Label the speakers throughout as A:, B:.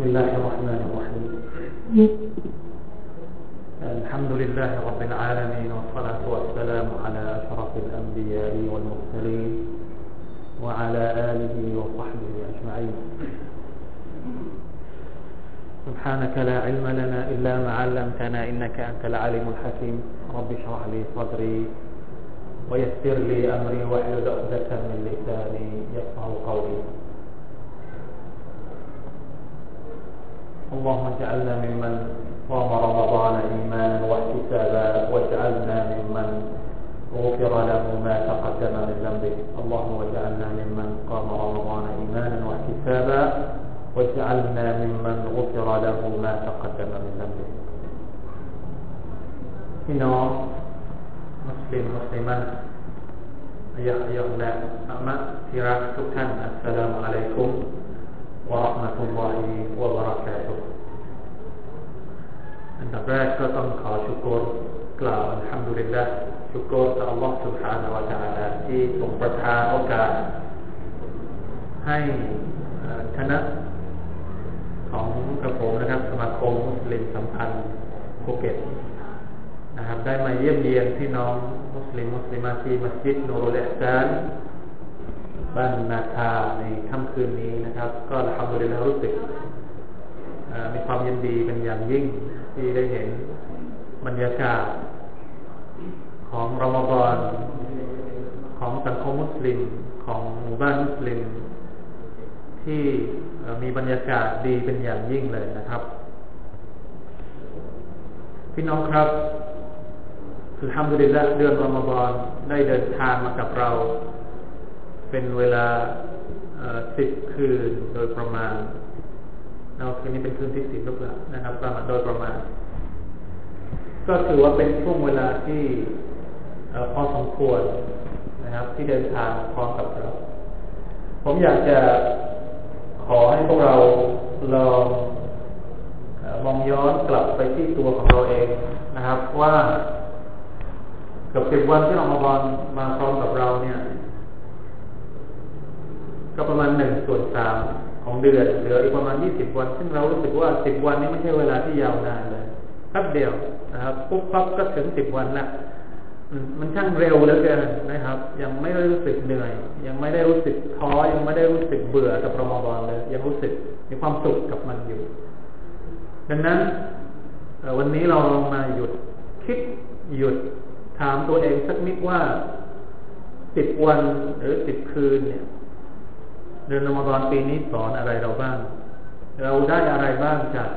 A: بسم الله الرحمن الرحيم. الحمد لله رب العالمين والصلاة والسلام على أشرف الأنبياء والمرسلين وعلى آله وصحبه أجمعين. سبحانك لا علم لنا إلا ما علمتنا إنك أنت العليم الحكيم. رب اشرح لي صدري ويسر لي أمري واحلل عقدة من لساني يفقه اللهم اجعلنا ممن صام رمضان إيمانا واحتسابا واجعلنا ممن غفر له ما تقدم من ذنبه. اللهم اجعلنا ممن قام رمضان إيمانا واحتسابا واجعلنا ممن غفر له ما تقدم من ذنبه. هنا مسلم مسلما أيها الأعمال السلام عليكم สลิมันอายะยองและอะมะที่รักทุกท่านอัสสลามุอะลัยกุมวะราะห์มะตุลลอฮิวะบะเราะกาตุฮ์อันดับแรกก็ต้องขอชุกรกล่าวอัลฮัมดุลิลละชุกรต่อ Allah سبحانه และ تعالى ที่ทรงประทานโอกาส ให้คณะของกระผมนะครับ สมาคมมุสลิมสัมพันธ์ภูเก็ตนะครับ ได้มาเยี่ยมเยียนพี่น้องมุสลิมมุสลิมาที่มัสยิดนูรุลอิห์ซาน บ้านนาคาในค่ำคืนนี้นะครับ ก็ทำโดยเรารู้สึกมีความยินดีเป็นอย่างยิ่ง ที่ได้เห็นบรรยากาศ ของรมฎอนของสังคมมุสลิมของหมู่บ้านมุสลิมที่มีบรรยากาศดีเป็นอย่างยิ่งเลยนะครับพี่น้องครับคือทำดุลิละเดือนรมฎอนได้เดินทางมากับเรา เป็นเวลาสิบคืนโดยประมาณเราคืนนี้เป็นคืนที่สิบรือเปล่านะครับ ประมาณโดยประมาณ ก็ถือว่าเป็นช่วงเวลาที่พอสมควรนะครับ ที่เดินทางพร้อมกับเรา ผมอยากจะขอให้พวกเราลองมองย้อนกลับไปที่ตัวของเราเองนะครับ ว่ากับสิบวันที่เรามาบอลมาพร้อมกับเราเนี่ย ก็ประมาณหนึ่งส่วนสามของเดือนเหลืออีกประมาณยี่สิบวัน ซึ่งเรารู้สึกว่าสิบวันนี้ไม่ใช่เวลาที่ยาวนานเลยแป๊บเดียวนะครับปุ๊บปั๊บก็ถึงสิบวันละมันช่างเร็วเหลือเกินนะครับ ยังไม่ได้รู้สึกเหนื่อย ยังไม่ได้รู้สึกท้อยังไม่ได้รู้สึกเบื่อกับรอมฎอนเลย ยังรู้สึกมีความสุขกับมันอยู่ ดังนั้นวันนี้เราลองมาหยุดคิดหยุดถามตัวเองสักนิดว่าสิบวันหรือสิบคืนเนี่ย เดือนรอมฎอนปีนี้สอนอะไรเราบ้าง เราได้อะไรบ้างจาก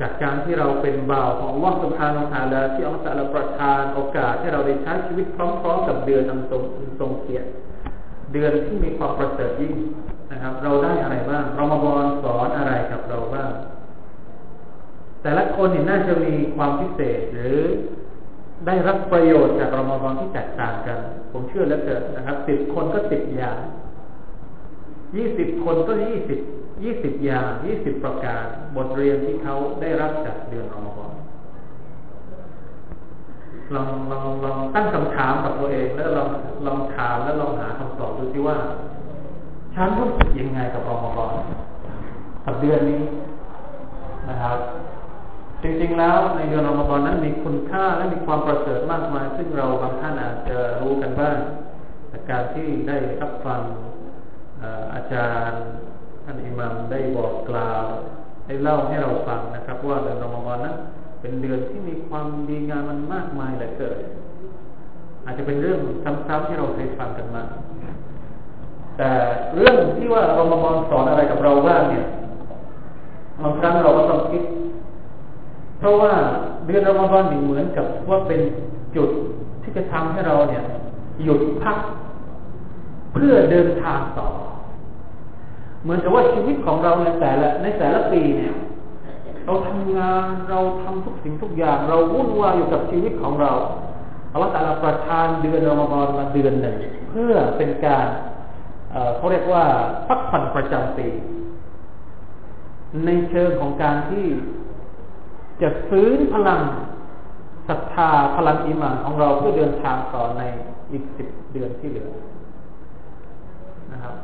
A: จากการที่เราเป็นบ่าวของวัสุภาโนทาลาที่อัลลอฮฺประทานโอกาสให้เราได้ใช้ชีวิตพร้อมๆกับเดือนอันทรงทรงเกียรติเดือนที่มีความประเสริฐยิ่งนะครับ เราได้อะไรบ้างรอมฎอนสอนอะไรกับเราบ้าง แต่ละคนเนี่ยน่าจะมีความพิเศษหรือได้รับประโยชน์จากรอมฎอนที่แตกต่างกัน ผมเชื่อแล้วเกิดนะครับสิบคนก็สิบอย่าง ยี่สิบคนก็ยี่สิบยี่สิบอย่างยี่สิบประการบทเรียนที่เขาได้รับจากเดือนรอมฎอนลองลองลองตั้งคำถามกับตัวเอง แล้วลองลองถามแล้วลองหาคำตอบดูสิว่าฉันรู้สึกยังไงกับรอมฎอนกับเดือนนี้นะครับ จริงๆแล้วในเดือนรอมฎอนนั้นมีคุณค่าและมีความประเสริฐมากมาย ซึ่งเราบางท่านอาจจะรู้กันบ้างจากการที่ได้รับฟัง อาจารย์ท่านอิหมัมได้บอกกล่าวได้เล่าให้เราฟังนะครับ ว่าเดือนรอมฎอนนั้นเป็นเดือนที่มีความดีงามมันมากมายเหลือเกินอาจจะเป็นเรื่องซ้ำๆที่เราเคยฟังกันมาแต่เรื่องที่ว่ารอมฎอนสอนอะไรกับเราบ้างเนี่ยบางครั้งเราก็ต้องคิด เพราะว่าเดือนรอมฎอนเหมือนกับว่าเป็นจุดที่จะทำให้เราเนี่ย หยุดพัก เพื่อเดินทางต่อ เหมือนกับว่าชีวิตของเราในแต่ละในแต่ละปีเนี่ย เราทำงานเราทำทุกสิ่งทุกอย่าง เราวุ่นวายอยู่กับชีวิตของเราอัลลอฮฺตาลาประทานเดือนรอมฎอนมาเดือนหนึ่งเพื่อเป็นการเขาเรียกว่าพักผ่อนประจำปี ในเชิงของการที่จะฟื้นพลังศรัทธาพลังอิมานของเราเพื่อเดินทางต่อในอีกสิบเดือนที่เหลือนะครับ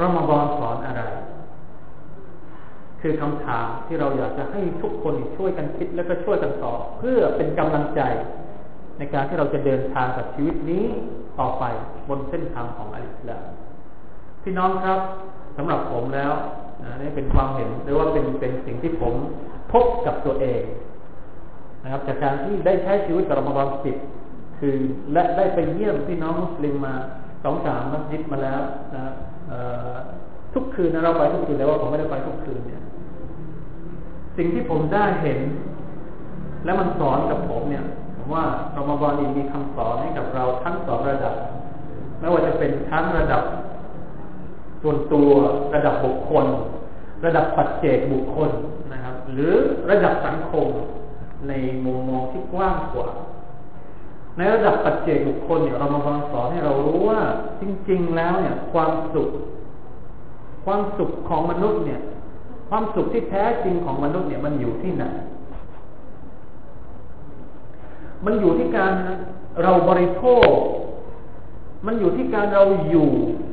A: รอมฎอนสอนอะไร คือคำถามที่เราอยากจะให้ทุกคนช่วยกันคิดแล้วก็ช่วยกันตอบเพื่อเป็นกำลังใจ ในการที่เราจะเดินทางกับชีวิตนี้ต่อไปบนเส้นทางของอัลลอฮ์พี่น้องครับสำหรับผมแล้วนี่เป็นความเห็นหรือว่าเป็นเป็นสิ่งที่ผมพบกับตัวเองนะครับ จากการที่ได้ใช้ชีวิตกับรอมฎอนสิบคือและได้ไปเยี่ยมพี่น้องมุสลิมมาสองสามมัสยิดมาแล้วนะครับ ทุกคืนนะเราไปทุกคืนแล้วว่าผมไม่ได้ไปทุกคืนเนี่ย สิ่งที่ผมได้เห็น และมันสอนกับผมเนี่ยผมว่ารอมฎอนีมีคำสอนให้กับเราทั้งสองระดับไม่ว่าจะเป็นทั้งระดับส่วนตัวระดับบุคคล ระดับปัจเจกบุคคลนะครับ หรือระดับสังคมในมุมมองที่กว้างกว่า ในระดับปัจเจกบุคคลเนี่ยเรามาฟังสอนให้เรารู้ว่า จริง ๆ แล้วเนี่ย ความสุข ความสุขของมนุษย์เนี่ย ความสุขที่แท้จริงของมนุษย์เนี่ยมันอยู่ที่ไหนมันอยู่ที่การเราบริโภค มันอยู่ที่การเราอยู่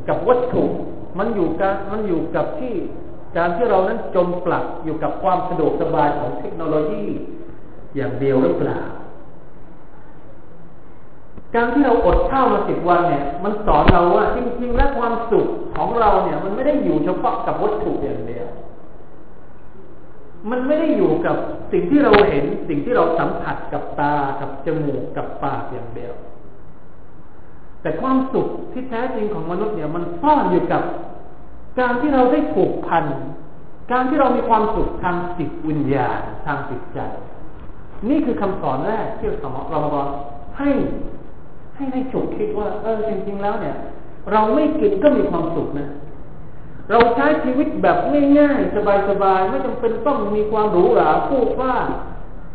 A: กับวัตถุ มันอยู่กับมันอยู่กับที่การที่เรานั้นจมปลักอยู่กับความสะดวกสบายของเทคโนโลยีอย่างเดียวหรือเปล่า การที่เราอดข้าวมาสิบวันเนี่ย มันสอนเราว่าจริงๆและความสุขของเราเนี่ย มันไม่ได้อยู่เฉพาะกับวัตถุอย่างเดียว มันไม่ได้อยู่กับสิ่งที่เราเห็นสิ่งที่เราสัมผัสกับตากับจมูกกับปากอย่างเดียว แต่ความสุขที่แท้จริงของมนุษย์เนี่ยมันซ่อนอยู่กับ การที่เราได้ผูกพันการที่เรามีความสุขทางจิตวิญญาณทางจิตใจ นี่คือคำสอนแรกที่สมเราบอกให้ ให้ให้ฉุกคิดว่า เออจริงๆแล้วเนี่ย เราไม่กินก็มีความสุขนะ เราใช้ชีวิตแบบง่ายๆสบายๆไม่จำเป็นต้องมีความหรูหราฟู่ฟ้า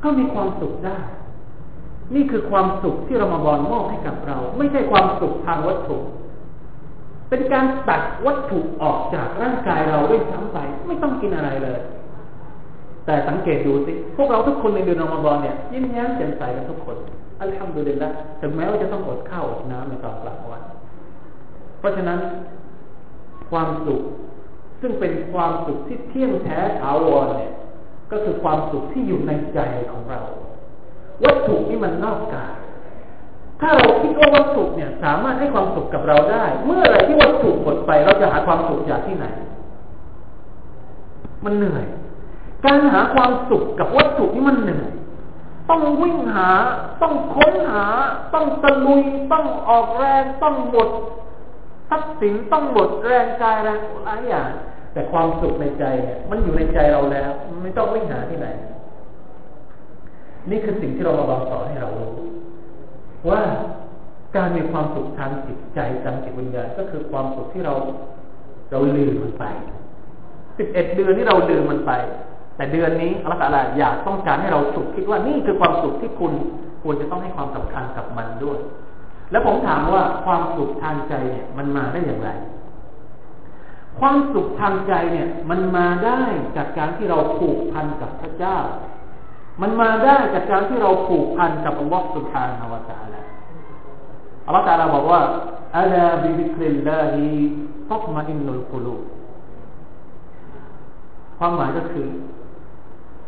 A: ก็มีความสุขได้ นี่คือความสุขที่เรามาบอนมอบให้กับเรา ไม่ใช่ความสุขทางวัตถุ เป็นการตัดวัตถุออกจากร่างกายเราด้วยซ้ำไป ไม่ต้องกินอะไรเลย แต่สังเกตดูสิพวกเราทุกคนในเดือนรอมฎอนเนี่ยยิ้มแย้มแจ่มใสกันทุกคน อัลฮัมดุลิลละถึงแม้ว่าจะต้องอดข้าวอดน้ำในตอนกลางวัน เพราะฉะนั้น ความสุขซึ่งเป็นความสุขที่เที่ยงแท้ถาวรเนี่ย ก็คือความสุขที่อยู่ในใจของเรา วัตถุนี่มันนอกกาย ถ้าเราคิดว่าวัตถุเนี่ย สามารถให้ความสุขกับเราได้ เมื่อไรที่วัตถุหมดไป เราจะหาความสุขจากที่ไหน มันเหนื่อย การหาความสุขกับวัตถุนี่มันเหนื่อย ต้องวิ่งหา ต้องค้นหา ต้องตะลุย ต้องออกแรง ต้องหมดทรัพย์สินต้องหมดแรงกายแรงหลายอย่างแต่ความสุขในใจเนี่ยมันอยู่ในใจเราแล้ว ไม่ต้องวิ่งหาที่ไหน นี่คือสิ่งที่เรามาบอกสอนให้เรารู้ว่าการมีความสุขทางจิตใจทางจิตวิญญาณก็คือความสุขที่เราเราลืมมันไปสิบเอ็ดเดือนที่เราลืมมันไป แต่เดือนนี้อัลลอฮฺอยากต้องการให้เราสุขคิดว่านี่คือความสุขที่คุณควรจะต้องให้ความสำคัญกับมันด้วย แล้วผมถามว่าความสุขทางใจเนี่ย มันมาได้อย่างไร ความสุขทางใจเนี่ย มันมาได้จากการที่เราผูกพันกับพระเจ้า มันมาได้จากการที่เราผูกพันกับอัลลอฮฺสุบฮานาวะตาลาอัลลอฮฺตาลาบอกว่าอัลาบิบิคริลลาฮิตักมาอินนุลกุลูความหมายก็คือ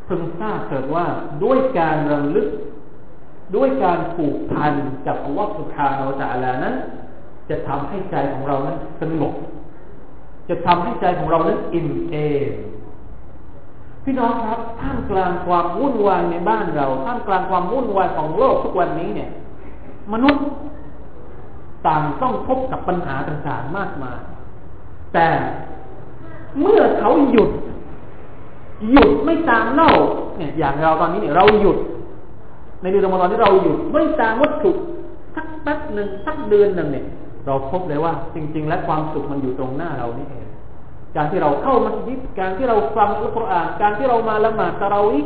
A: พึงทราบเกิดว่าด้วยการระลึก ด้วยการผูกพันกับอัลลอฮฺสุบฮานาวะตาลานั้น จะทำให้ใจของเรานั้นสงบจะทำให้ใจของเรานั้นอิ่มเอมพี่น้องครับท่ามกลางความวุ่นวายในบ้านเราท่ามกลางความวุ่นวายของโลกทุกวันนี้เนี่ย มนุษย์ต่างต้องพบกับปัญหาต่างๆมากมายแต่เมื่อเขาหยุด หยุดไม่ตามเล่าเนี่ยอย่างเราตอนนี้เนี่ยเราหยุด ในเดือนรอมฎอนที่เราหยุดไม่ตามวัตถุสักแป๊บหนึ่งสักเดือนหนึ่งเนี่ย เราพบเลยว่า จริง ๆ และความสุขมันอยู่ตรงหน้าเรานี่เองการที่เราเข้ามัสยิดการที่เราฟังอัลกุรอานการที่เรามาละหมาดตะเราอิ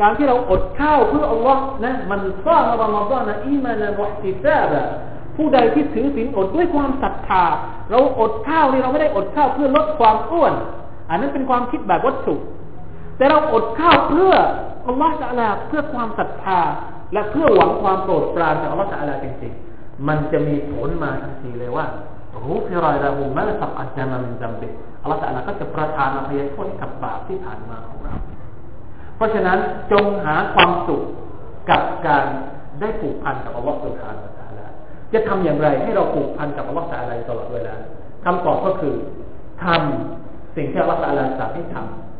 A: การที่เราอดข้าวเพื่ออัลลอฮ์นะมันสร้างรอมฎอนะอีมานันวะติซาบะผู้ใดที่ถือศีลอดด้วยความศรัทธา เราอดข้าวนี่เราไม่ได้อดข้าวเพื่อลดความอ้วน อันนั้นเป็นความคิดแบบวัตถุ แต่เราอดข้าวเพื่ออัลลอฮ์จะลาเพื่อความศรัทธา และเพื่อหวังความโปรดปรานจากอัลลอฮ์จะลาจริงๆ มันจะมีผลมาทันทีเลยว่ารู้ฟิรายละหุมาตะกัดจามามินจัมบิอัลลอฮฺตะลาก็จะประทานอภัยโทษกับบาปที่ผ่านมาของเรา เพราะฉะนั้นจงหาความสุขกับการได้ผูกพันกับอัลลอฮฺสุบฮานาตะลาจะทำอย่างไรให้เราผูกพันกับอัลลอฮฺตะลาตลอดเวลาคำตอบก็คือทำสิ่งที่อัลลอฮฺตะลาสั่งให้ทำ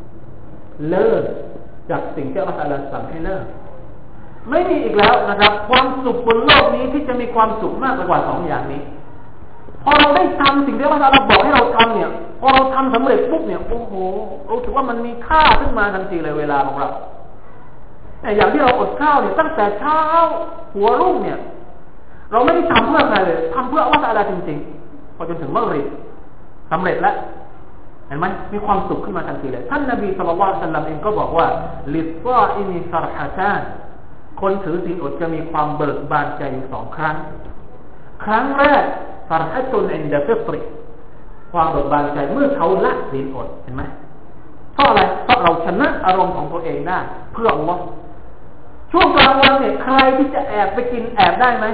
A: เลิกจากสิ่งที่อัลลอฮฺตะลาสั่งให้เลิกไม่มีอีกแล้วนะครับ ความสุขบนโลกนี้ที่จะมีความสุขมากกว่าสองอย่างนี้ พอเราได้ทำสิ่งที่พระเราบอกให้เราทำเนี่ย พอเราทำสำเร็จปุ๊บเนี่ยโอ้โหรู้สึกว่ามันมีค่าขึ้นมาทันทีเลยเวลาของเราแต่อย่างที่เราอดข้าวเนี่ยตั้งแต่เช้าหัวรุ่งเนี่ย เราไม่ได้ทำเพื่อใครเลยทำเพื่อวัตอะไรจริง ๆ พอจนถึงเมื่อริสำเร็จแล้ว ห็นไหมมีความสุขขึ้นมาทันทีเลยท่านนบีสุลต่านสัลลัมเองก็บอกว่าลิซซาอินิสรฮะจานคนถือศีลอดจะมีความเบิกบานใจอยู่สองครั้ง ครั้งแรกฟารฮัตุนอินเดฟิตริความเบิกบานใจเมื่อเขาละศีลอดเห็นไหมเพราะอะไรเพราะเราชนะอารมณ์ของตัวเองได้เพื่ออัลลอฮ์ช่วงกลางวันเนี่ยใครที่จะแอบไปกินแอบได้ไหม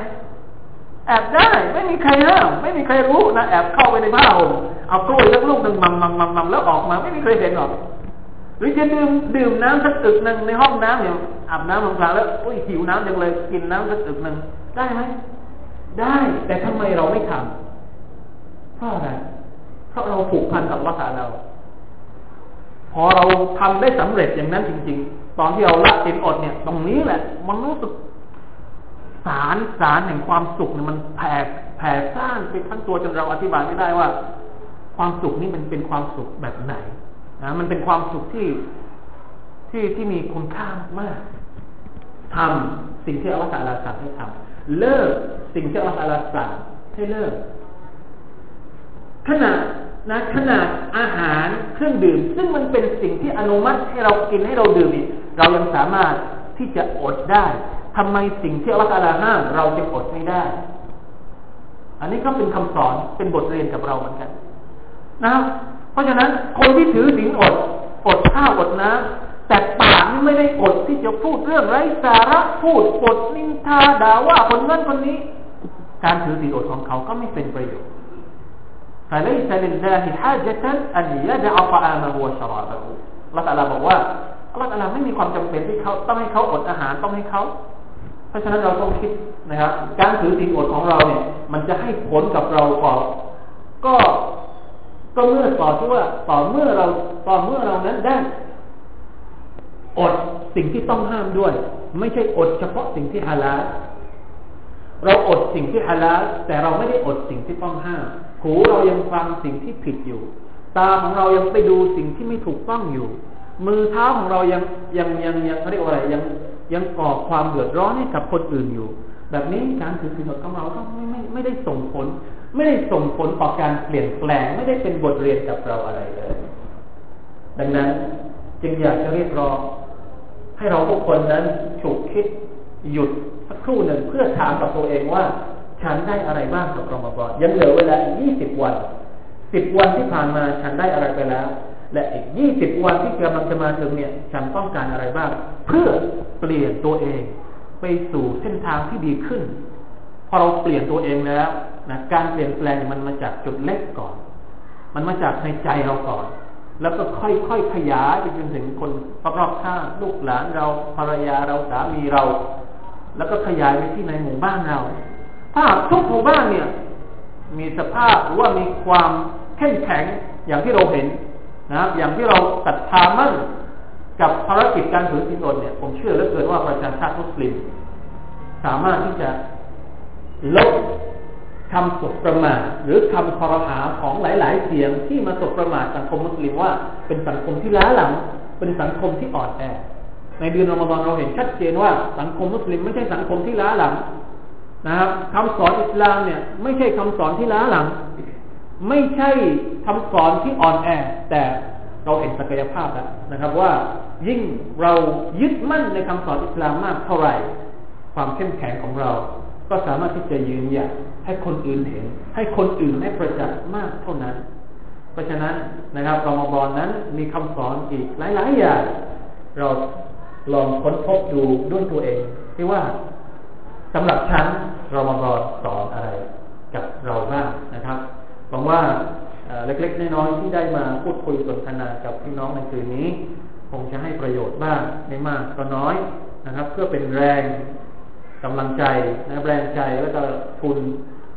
A: แอบได้ ไม่มีใครห้ามไม่มีใครรู้นะแอบเข้าไปในผ้าห่ม เอากล้วยสักลูกหนึ่งมัมมัมมัมมัมแล้วออกมาไม่มีใครเห็นหรอกหรือจะดื่มดื่มน้ำสักอึกหนึ่งในห้องน้ำเนี่ยอาบน้ำลงกลางแล้วอุ้ยหิวน้ำจังเลยกินน้ำสักอึกหนึ่งได้ไหมได้แต่ทำไมเราไม่ทำเพราะอะไรเพราะเราผูกพันกับวัฏเรา พอเราทำได้สำเร็จอย่างนั้นจริง ๆ ตอนที่เราละสินอดเนี่ย ตรงนี้แหละ มันรู้สึกสารสารแห่งความสุขเนี่ยมันแผ่แผ่สร้างไปทั้งตัวจนเราอธิบายไม่ได้ว่า ความสุขนี้มันเป็นความสุขแบบไหนนะมันเป็นความสุขที่ที่ที่มีคุณค่ามากทำสิ่งที่อัลลอฮฺสั่งให้ทำเลิกสิ่งที่อัลลอฮฺสั่งให้เลิกขนาดนะขนาดอาหารเครื่องดื่ม ซึ่งมันเป็นสิ่งที่อนุมัติให้เรากินให้เราดื่มเรายังสามารถที่จะอดได้ทำไมสิ่งที่อัลลอฮฺห้ามเราจะอดไม่ได้ อันนี้ก็เป็นคำสอนเป็นบทเรียนกับเราเหมือนกัน นะครับเพราะฉะนั้นคนที่ถือศีลอดอดข้าวอดน้ำแต่ปากนี่ไม่ได้อดที่จะพูดเรื่องไร้สาระพูดอดนินทาด่าว่าคนนั้นคนนี้ การถือศีลอดของเขาก็ไม่เป็นประโยชน์ فليس لله حاجة أن يدع طعامه وشرابه ละตัลลาบอกว่าละตัลลาไม่มีความจำเป็นที่เขาต้องให้เขาอดอาหารต้องให้เขา เพราะฉะนั้นเราต้องคิดนะครับ การถือศีลอดของเราเนี่ย มันจะให้ผลกับเราก่อนก็ ก็เมื่อต่อที่ว่าต่อเมื่อเราต่อเมื่อเรานั้นได้ อดสิ่งที่ต้องห้ามด้วย ไม่ใช่อดเฉพาะสิ่งที่ฮาลาลเราอดสิ่งที่ฮาลาลแต่เราไม่ได้อดสิ่งที่ต้องห้ามหูเรายังฟังสิ่งที่ผิดอยู่ ตาของเรายังไปดูสิ่งที่ไม่ถูกต้องอยู่ มือเท้าของเรายังยังยังยังเขาเรียกว่าอะไรยังยังก่อความเดือดร้อนให้กับคนอื่นอยู่ แบบนี้การถือศีลอดของเราก็ไม่ไม่ไม่ได้ส่งผล ไม่ได้ส่งผลต่อการเปลี่ยนแปลง ไม่ได้เป็นบทเรียนกับเราอะไรเลย ดังนั้นจึงอยากจะเรียกร้องให้เราทุกคนนั้นฉุกคิดหยุดสักครู่หนึ่งเพื่อถามกับตัวเองว่า ฉันได้อะไรบ้างกับรอมฎอนยังเหลือเวลาอีกยี่สิบวันสิบวันที่ผ่านมาฉันได้อะไรไปแล้ว และอีกยี่สิบวันที่กำลังจะมาถึงเนี่ย ฉันต้องการอะไรบ้าง เพื่อเปลี่ยนตัวเอง ไปสู่เส้นทางที่ดีขึ้น พอเราเปลี่ยนตัวเองแล้วนะการเปลี่ยนแปลงมันมาจากจุดเล็กก่อน มันมาจากในใจเราก่อน แล้วก็ค่อยๆขยายไปจนถึงคนรอบข้างลูกหลานเราภรรยาเราสามีเรา แล้วก็ขยายไปที่ในหมู่บ้านเรา ถ้าทุกหมู่บ้านเนี่ย มีสภาพหรือว่ามีความเข้มแข็งอย่างที่เราเห็นนะอย่างที่เราศรัทธามั่นกับภารกิจการถือศีลอดเนี่ย ผมเชื่อเหลือเกินว่าประชาชาติมุสลิม สามารถที่จะ ลบคำสบประมาทหรือคำคอรหาของหลาย ๆ เสียงที่มาสบประมาทสังคมมุสลิมว่าเป็นสังคมที่ล้าหลัง เป็นสังคมที่อ่อนแอ ในเดือนรอมฎอนเราเห็นชัดเจนว่าสังคมมุสลิมไม่ใช่สังคมที่ล้าหลังนะครับคำสอนอิสลามเนี่ยไม่ใช่คำสอนที่ล้าหลัง ไม่ใช่คำสอนที่อ่อนแอ แต่เราเห็นศักยภาพแล้วนะครับว่ายิ่งเรายึดมั่นในคำสอนอิสลามมากเท่าไหร่ ความเข้มแข็งของเรา ก็สามารถที่จะยืนหยัดให้คนอื่นเห็น ให้คนอื่นให้ประจักษ์มากเท่านั้น เพราะฉะนั้นนะครับรอมฎอนนั้นมีคำสอนอีกหลาย ๆ อย่าง เราลองค้นพบดูด้วยตัวเองที่ว่าสำหรับฉันรอมฎอนสอนอะไรกับเราบ้างนะครับหวังว่าเล็กๆน้อยๆที่ได้มาพูดคุยสนทนากับพี่น้องในคืนนี้ คงจะให้ประโยชน์บ้างไม่มากก็น้อยนะครับ เพื่อเป็นแรง กำลังใจนะแรงใจแล้วก็ทุน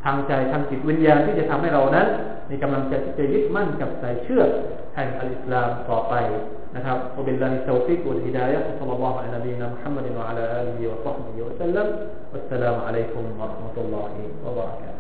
A: ทางใจทางจิตวิญญาณที่จะทำให้เรานั้นมีกำลังใจที่จะยึดมั่นกับสายเชือกแห่งอัลอิสลามต่อไปนะครับوبالله التوفيق والهداية صلى الله عليه وسلم نبينا محمد وعلى آله وصحبه وسلم والسلام عليكم ورحمة الله وبركاته